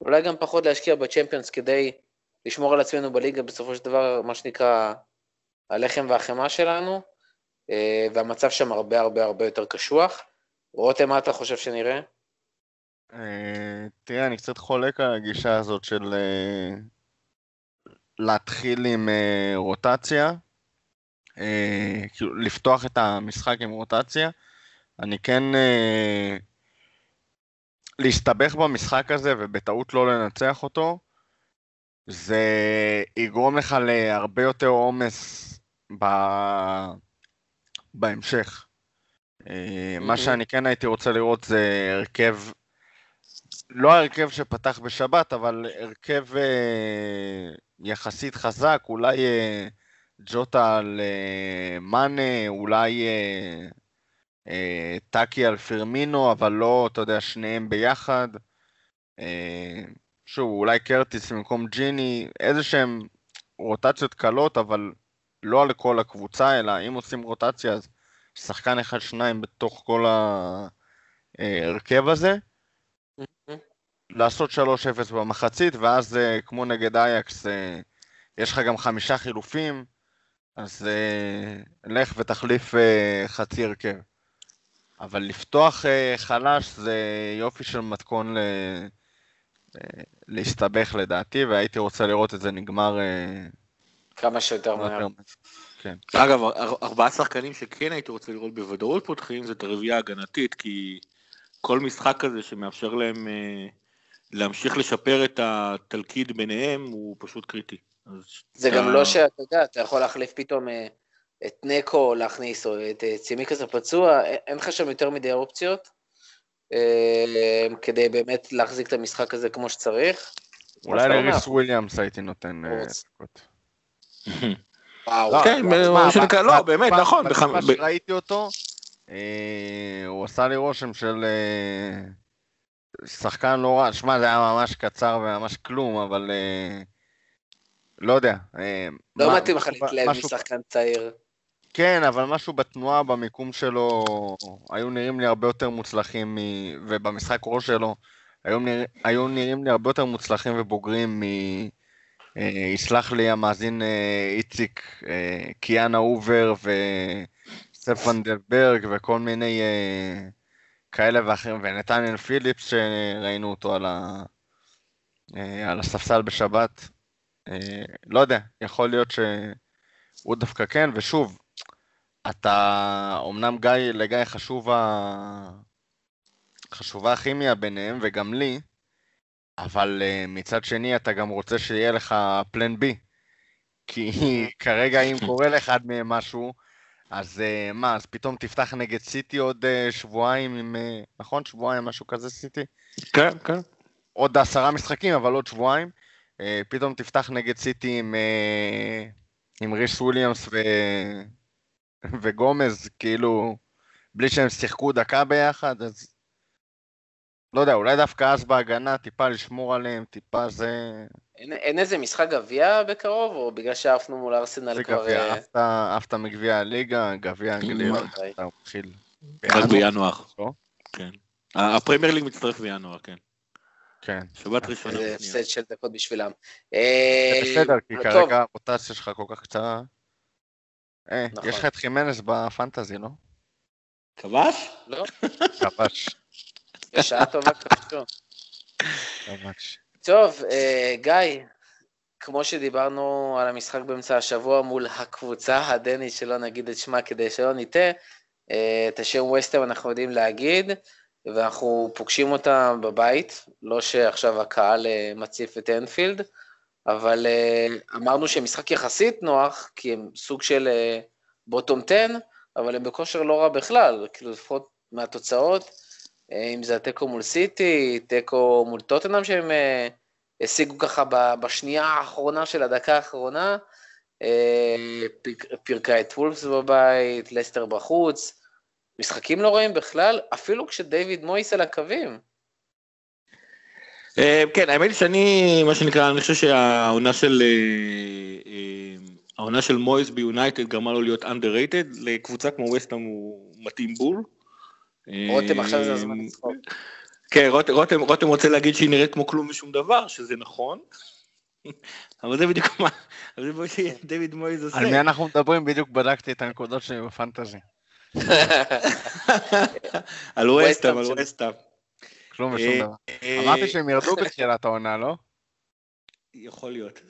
אולי גם פחות להשקיע בצ'מפיונס כדי לשמור על עצמנו בליגה בסופו של דבר, מה שנקרא, הלחם והחמאה שלנו, אה, והמצב שם הרבה הרבה הרבה יותר קשוח. רותם, מה אתה חושב שנראה? אה, תראה, אני קצת חולק על הגישה הזאת של אה, להתחיל עם אה, רוטציה, כאילו לפתוח את המשחק עם רוטציה. אני כן... להסתבך במשחק הזה ובטעות לא לנצח אותו, זה יגרום לך להרבה יותר עומס ב... בהמשך. מה שאני כן הייתי רוצה לראות זה הרכב לא ההרכב שפתח בשבת, אבל הרכב אה, יחסית חזק, אולי אה, ג'וטה על אה, מאנה, אולי אה, אה, טאקי על פרמינו, אבל לא, אתה יודע, שניהם ביחד. אה, שוב, אולי קרטיס במקום ג'יני, איזה שהם רוטציות קלות, אבל לא על כל הקבוצה, אלא אם עושים רוטציה, אז שחקן אחד-שניים בתוך כל ההרכב הזה. לעשות 3-0 במחצית, ואז אה, כמו נגד אייקס, אה, יש לך גם חמישה חילופים, אז אה, לך ותחליף חצי הרכב. אבל לפתוח חלש זה יופי של מתכון ל... להסתבך לדעתי, והייתי רוצה לראות את זה נגמר... כמה שיותר מהר. כן. אגב, ארבעה שחקנים שכן הייתי רוצה לראות בוודאות פותחים זה את הרביעייה ההגנתית, כי כל משחק כזה שמאפשר להם להמשיך לשפר את התלכיד ביניהם הוא פשוט קריטי. זה גם לא שאתה יודע, אתה יכול להחליף פתאום, אה, את נקו להכניס, או את אה, צימיקס הפצוע, אין- לך שם יותר מדי אופציות, אה, כדי באמת להחזיק את המשחק הזה כמו שצריך. אולי. לריס וויליאמס הייתי נותן אה. דקות. וואו. כן, מה שנקרא, לא, באמת, נכון, שראיתי אותו, אה, הוא עשה לי רושם של אה, שחקן לא רע. שמע, זה היה ממש קצר וממש כלום, אבל אה, לא יודע. אה, לא מתאים לך להתלהב משחקן צעיר. כן, אבל משהו בתנועה, במיקום שלו, היו נראים לי הרבה יותר מוצלחים, מ... ובמשחק ראש שלו, היו, נרא... היו נראים לי הרבה יותר מוצלחים ובוגרים מ... אה, יסלח לי המאזין אה, איציק, אה, קיאנה הובר וספ ואן דן ברג וכל מיני אה, כאלה ואחרים, ונתניאל פיליפס שראינו אותו על, ה... אה, על הספסל בשבת. אה, לא יודע, יכול להיות שהוא דווקא כן, ושוב, אתה, אמנם גיא, לגיא חשוב ה... חשובה הכימיה ביניהם, וגם לי, אבל uh, מצד שני אתה גם רוצה שיהיה לך פלן בי. כי כרגע אם קורה לאחד מהם משהו, אז uh, מה, אז פתאום תפתח נגד סיטי עוד uh, שבועיים עם... Uh, נכון? שבועיים, משהו כזה סיטי? כן, כן. עוד עשרה משחקים, אבל עוד שבועיים. פתאום תפתח נגד סיטי עם, עם ריס וויליאמס ו... וגומז, כאילו, בלי שהם שיחקו דקה ביחד, אז... לא יודע, אולי דווקא אז בהגנה, טיפה לשמור עליהם, טיפה זה... אין, אין איזה משחק גביע בקרוב, או בגלל שעפנו מול ארסנל זה כבר... גביע, אה, עפת- עפת מגביע הליגה, גביע אנגליה, ודאי. אתה מתחיל. רק בינואר. לא? כן. הפרמייר ליג מצטרף בינואר, כן. כן. שבת ראשונה. זה. הפסד של דקות בשבילם. זה אה, בסדר, כי כרגע הרוטציה שלך כל כך קצרה. אה, נכון. יש לך את חימנס בפנטזי, לא? כבש? לא, כבש. בשעה טובה כבשו. כבש. טוב, אה, גיא, כמו שדיברנו על המשחק באמצע השבוע מול הקבוצה הדנית, שלא נגיד את שמה כדי שלא נטעה, אה, את השם ווסטר אנחנו יודעים להגיד, ואנחנו פוגשים אותה בבית, לא שעכשיו הקהל אה, מציף את אנפילד, אבל אה, אמרנו שהם משחק יחסית נוח, כי הם סוג של בוטום 10, אבל הם בכושר לא רע בכלל, כאילו לפחות מהתוצאות, אה, אם זה התיקו מול סיטי, תיקו מול טוטנאם שהם אה, השיגו ככה בשנייה האחרונה של הדקה האחרונה, אה, פירק- פירקה את וולפס בבית, לסטר בחוץ, משחקים לא רעים בכלל, אפילו כשדייוויד מויס על הקווים. אה, כן, האמת היא שאני, מה שנקרא, אני חושב שהעונה של... אה, אה, העונה של מויס ביונייטד גרמה לו להיות underrated, לקבוצה כמו וסטהאם הוא מתאים בול. רותם, עכשיו זה הזמן לצחוק. כן, רותם, רותם, רותם רוצה להגיד שהיא נראית כמו כלום ושום דבר, שזה נכון. אבל זה בדיוק מה, זה מה שדויד מויז עושה. על מי אנחנו מדברים? בדיוק בדקתי את הנקודות שלי בפנטזי. על ווסטהאם, על ווסטהאם. כלום ושום אה, דבר. אה, אמרתי שהם ירדו בתחילת העונה, לא? יכול להיות.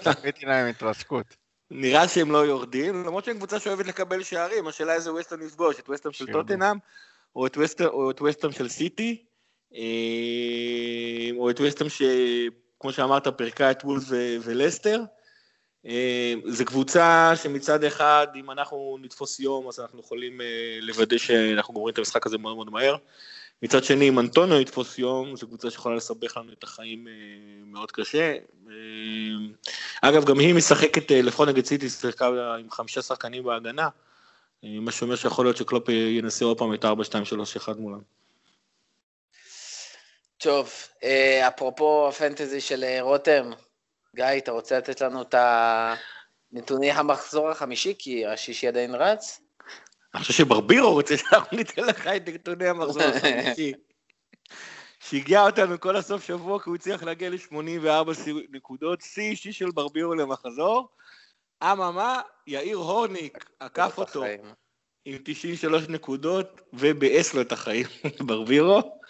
צפיתי להם התרסקות. נראה שהם לא יורדים, למרות שהם קבוצה שאוהבת לקבל שערים, השאלה איזה ווסטהאם יפגוש, את ווסטהאם של. טוטנאם, או את ווסטהאם- ווסטהאם של סיטי, אה, או את ווסטהאם שכמו שאמרת פירקה את וולס ולסטר. אה, זו קבוצה שמצד אחד, אם אנחנו נתפוס יום, אז אנחנו יכולים אה, לוודא שאנחנו גומרים את המשחק הזה מאוד מאוד מהר. מצד שני, אם אנטוניו יתפוס יום, זו קבוצה שיכולה לסבך לנו את החיים אה, מאוד קשה. אה, אגב, גם היא משחקת, אה, לפחות נגד סיטי, שיחקה עם חמישה שחקנים בהגנה, אה, מה שאומר שיכול להיות שקלופ ינסה עוד פעם את 4-2-3-1 מולם. טוב, אה, אפרופו הפנטזי של אה, רותם, גיא, אתה רוצה לתת לנו את הנתוני המחזור החמישי, כי השישי עדיין רץ? אני חושב שברבירו רוצה שאנחנו ניתן לך את נתוני המחזור החמישי. שהגיע אותנו כל הסוף שבוע, כי הוא הצליח להגיע ל-84 נקודות, שיא אישי של ברבירו למחזור. אממה, יאיר הורניק עקף אותו. עם 93 נקודות, וביאס לו את החיים, ברבירו.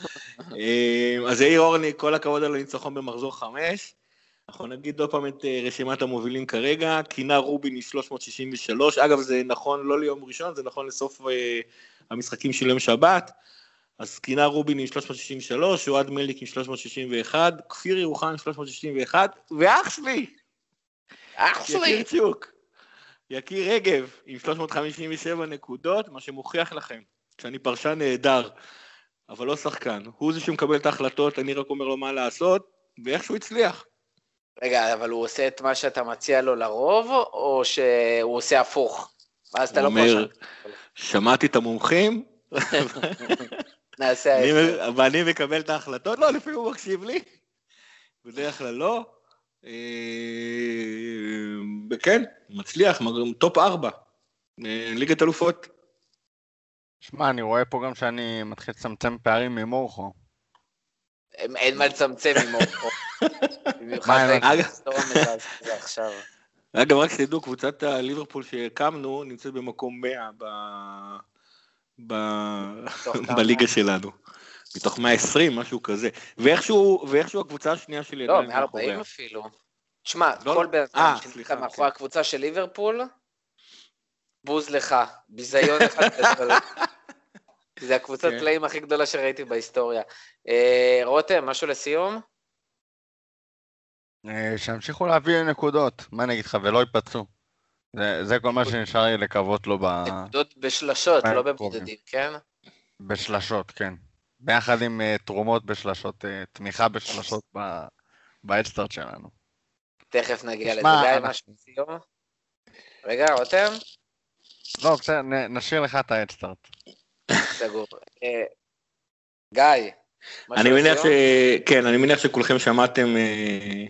אה, אז יאיר הורניק, כל הכבוד על הניצחון במחזור 5. אנחנו נגיד עוד פעם את אה, רשימת המובילים כרגע, קינה רובין עם 363, אגב זה נכון לא ליום ראשון, זה נכון לסוף אה, המשחקים של יום שבת, אז קינה רובין עם 363, אוהד מליק עם 361, כפיר ירוחם עם 361, ואח שלי, אח שלי! יקיר צ'וק, יקיר רגב עם 357 נקודות, מה שמוכיח לכם שאני פרשן נהדר, אבל לא שחקן. הוא זה שמקבל את ההחלטות, אני רק אומר לו מה לעשות, ואיכשהו הצליח. רגע, אבל הוא עושה את מה שאתה מציע לו לרוב, או שהוא עושה הפוך? ואז אתה הוא לא אומר, פרשן. שמעתי את המומחים, נעשה אני- ההפך. ואני מקבל את ההחלטות, לא, לפעמים הוא מקשיב לי, בדרך כלל לא. אה, וכן, מצליח, מג- top ארבע, אה, ליגת אלופות. שמע, אני רואה פה גם שאני מתחיל לצמצם פערים ממורכו. אין- מה לצמצם. במיוחד עכשיו. אגב, רק שתדעו, קבוצת הליברפול שהקמנו נמצאת במקום 100 ב... ב... מתוך כמה? בליגה שלנו. מתוך 120, משהו כזה. ואיכשהו, ואיכשהו הקבוצה השנייה שלי לא, עדיין 140 מאחוריה. אפילו. תשמע, לא, כל לא. בן אדם אה, שנמצא מאחורי כן. הקבוצה של ליברפול, בוז לך. ביזיון אחד גדול. זה הקבוצת כן. פלאים הכי גדולה שראיתי בהיסטוריה. אה, רותם, משהו לסיום? אה, שימשיכו להביא נקודות, מה אני אגיד לך, ולא ייפצעו. זה, זה כל מה שנשאר לי לקוות לו ב... נקודות בשלשות, אה, לא קרובים. בבודדים, כן? בשלשות, כן. ביחד עם uh, תרומות בשלשות, uh, תמיכה בשלשות ב... באדסטארט שלנו. תכף נגיע לזה. גיא, אנחנו- משהו לסיום? רגע, רותם? לא, בסדר, נשאיר לך את האדסטארט. סגור. אה, גיא, אני מניח ש... כן, אני מניח שכולכם שמעתם אה,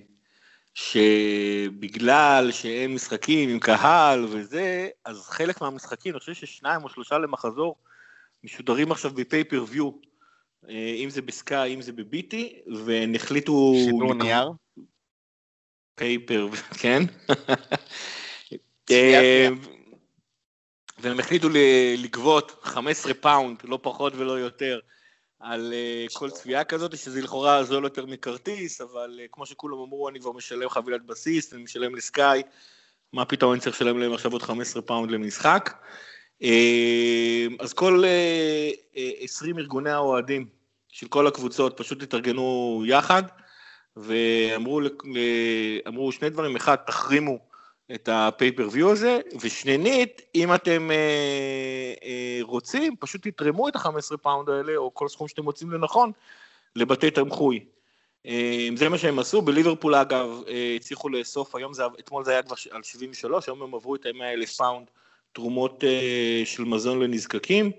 שבגלל שאין משחקים עם קהל וזה, אז חלק מהמשחקים, אני חושב ששניים או שלושה למחזור, משודרים עכשיו ב pay-per-view, אה, אם זה ב Sky, אם זה ב BT, והם החליטו... שידור נייר? Paper, כן? אה, והם החליטו לגבות 15 פאונד, לא פחות ולא יותר, על אה, כל צפייה כזאת, שזה לכאורה זול יותר מכרטיס, אבל אה, כמו שכולם אמרו, אני כבר משלם חבילת בסיס, אני משלם ל Sky, מה פתאום אני צריך לשלם להם עכשיו עוד 15 פאונד למשחק? אה, אז כל אה, אה, 20 ארגוני האוהדים של כל הקבוצות פשוט התארגנו יחד, ואמרו שני דברים, אחד, תחרימו את ה pay-per-view הזה, ושנית, אם אתם אה, אה, רוצים, פשוט תתרמו את ה-15 פאונד האלה, או כל סכום שאתם מוצאים לנכון, לבתי תמחוי. אה, זה מה שהם עשו, בליברפול אגב, אה, הצליחו לאסוף, היום זה, אתמול זה היה כבר על 73, היום הם עברו את ה-100 אלף פאונד תרומות אה, של מזון לנזקקים.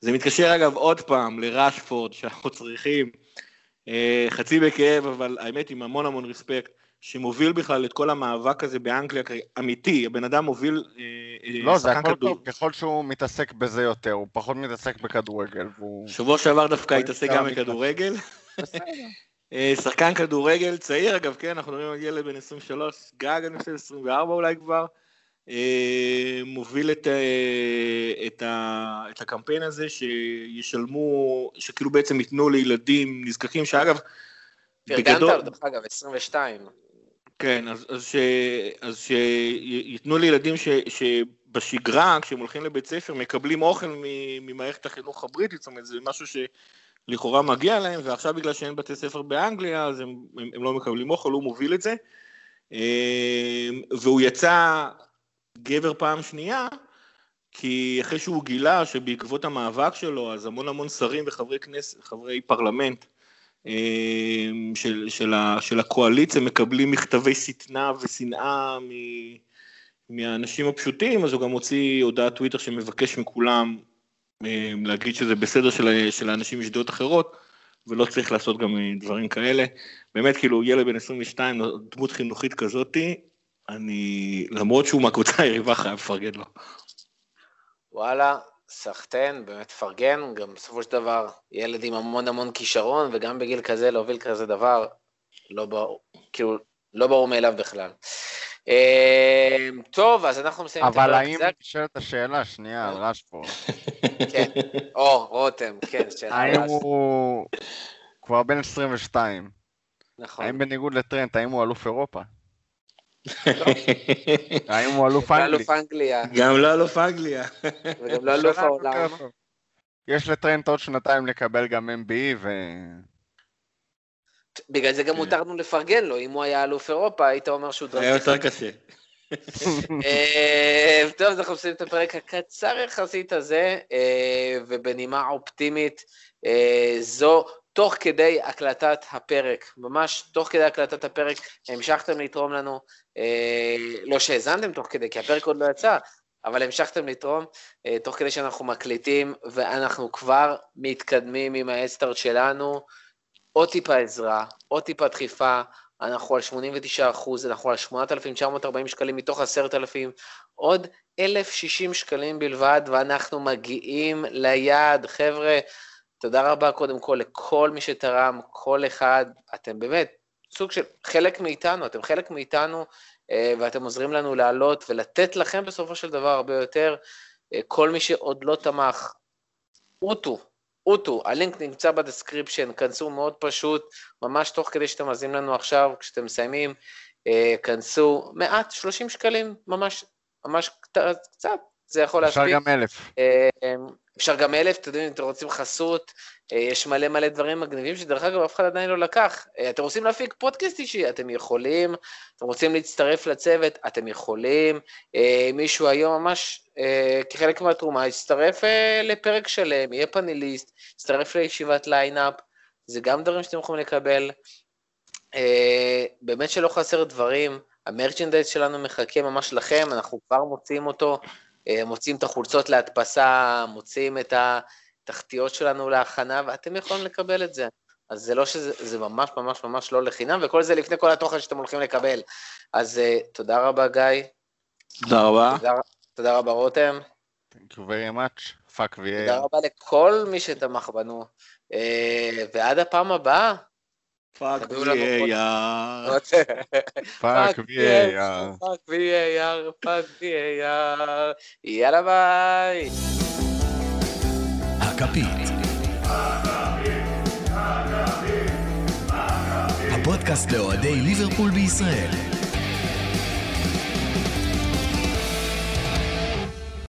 זה מתקשר אגב עוד פעם לראשפורד, שאנחנו צריכים, אה, חצי בכאב, אבל האמת עם המון המון רספקט, שמוביל בכלל את כל המאבק הזה באנגליה, אמיתי, הבן אדם מוביל אה, אה, לא, זה שחקן הכל כדור- טוב, ככל שהוא מתעסק בזה יותר, הוא פחות מתעסק בכדורגל, והוא... שבוע שעבר דווקא התעסק גם. בכדורגל. אה, שחקן כדורגל צעיר אגב, כן, אנחנו מדברים על ילד בן 23, גג אני חושב 24 אולי כבר, מוביל את, אה, את, ה, את הקמפיין הזה שישלמו, שכאילו בעצם ייתנו לילדים נזקקים, שאגב, פרגנת לו, דרך אגב, 22. כן, אז, אז, ש, אז שייתנו לילדים ש, שבשגרה, כשהם הולכים לבית ספר, מקבלים אוכל ממערכת החינוך הבריטית, זאת אומרת, זה משהו שלכאורה מגיע להם, ועכשיו בגלל שאין בתי ספר באנגליה, אז הם, הם, הם לא מקבלים אוכל, הוא מוביל את זה. אה, והוא יצא גבר פעם שנייה, כי אחרי שהוא גילה שבעקבות המאבק שלו, אז המון המון שרים וחברי כנסת, חברי פרלמנט, אה, של, של, ה, של הקואליציה מקבלים מכתבי שטנה ושנאה מ, מהאנשים הפשוטים, אז הוא גם הוציא הודעת טוויטר שמבקש מכולם אה, להגיד שזה בסדר של, של האנשים יש דעות אחרות, ולא צריך לעשות גם אה, דברים כאלה. באמת, כאילו, ילד בן 22, דמות חינוכית כזאתי, אני, למרות שהוא מהקבוצה היריבה, חייב לפרגן לו. וואלה, סחטיין, באמת פרגן, גם בסופו של דבר ילד עם המון המון כישרון, וגם בגיל כזה להוביל כזה דבר, לא ברור, כאילו, לא ברור מאליו בכלל. אה, טוב, אז אנחנו מסיימים את אבל הפרק האם הזה. נשאלת השאלה שנייה על רשפורד, כן, או, רותם, כן, שאלה. האם הוא כבר בן 22, נכון. האם בניגוד לטרנט, האם הוא אלוף אירופה? האם הוא אלוף לא אנגלי? אלוף אנגליה, גם לא אלוף אנגליה. וגם לא אלוף העולם. יש לטרנט עוד שנתיים לקבל גם MBE, ו... בגלל זה גם. מותר לנו לפרגן לו, אם הוא היה אלוף אירופה, היית אומר שהוא היה דרמטי. יותר קשה. טוב, אז אנחנו עושים את הפרק הקצר יחסית הזה, ובנימה אופטימית, זו תוך כדי הקלטת הפרק, ממש תוך כדי הקלטת הפרק, המשכתם לתרום לנו, לא שהאזנתם תוך כדי, כי הפרק עוד לא יצא, אבל המשכתם לתרום תוך כדי שאנחנו מקליטים, ואנחנו כבר מתקדמים עם האסטארט שלנו. עוד טיפה עזרה, עוד טיפה דחיפה, אנחנו על 89 אחוז, אנחנו על 8,940 שקלים מתוך 10,000, עוד 1,060 שקלים בלבד, ואנחנו מגיעים ליעד. חבר'ה, תודה רבה קודם כל לכל מי שתרם, כל אחד, אתם באמת סוג של חלק מאיתנו, אתם חלק מאיתנו, אה, ואתם עוזרים לנו לעלות ולתת לכם בסופו של דבר הרבה יותר. אה, כל מי שעוד לא תמך, אוטו, אוטו, הלינק נמצא ב description, כנסו מאוד פשוט, ממש תוך כדי שאתם מאזינים לנו עכשיו, כשאתם מסיימים, אה, כנסו מעט, 30 שקלים, ממש, ממש קצת, זה יכול להספיק. אפשר גם אלף. אה, אפשר גם אלף, אתם יודעים, אם אתם רוצים חסות, אה, יש מלא מלא דברים מגניבים שדרך אגב אף אחד עדיין לא לקח. אה, אתם רוצים להפיק פודקאסט אישי, אתם יכולים, אתם רוצים להצטרף לצוות, אתם יכולים. אה, מישהו היום ממש כחלק מהתרומה יצטרף לפרק שלם, יהיה פאנליסט, יצטרף לישיבת lineup, זה גם דברים שאתם יכולים לקבל. באמת שלא חסר דברים, ה merchandise שלנו מחכה ממש לכם, אנחנו כבר מוציאים אותו, מוציאים את החולצות להדפסה, מוציאים את. התחתיות שלנו להכנה, ואתם יכולים לקבל את זה. אז זה לא שזה, זה ממש ממש ממש לא לחינם, וכל זה לפני כל התוכן שאתם הולכים לקבל. אז uh, תודה רבה, גיא. תודה רבה. תודה, תודה רבה, רותם. Thank you very much. Fuck VAR. תודה רבה לכל מי שתמך בנו. Uh, ועד הפעם הבאה. Fuck VAR. Fuck VAR. Fuck VAR, fuck VAR. יאללה ביי. הכפית. הפודקאסט לאוהדי ליברפול בישראל.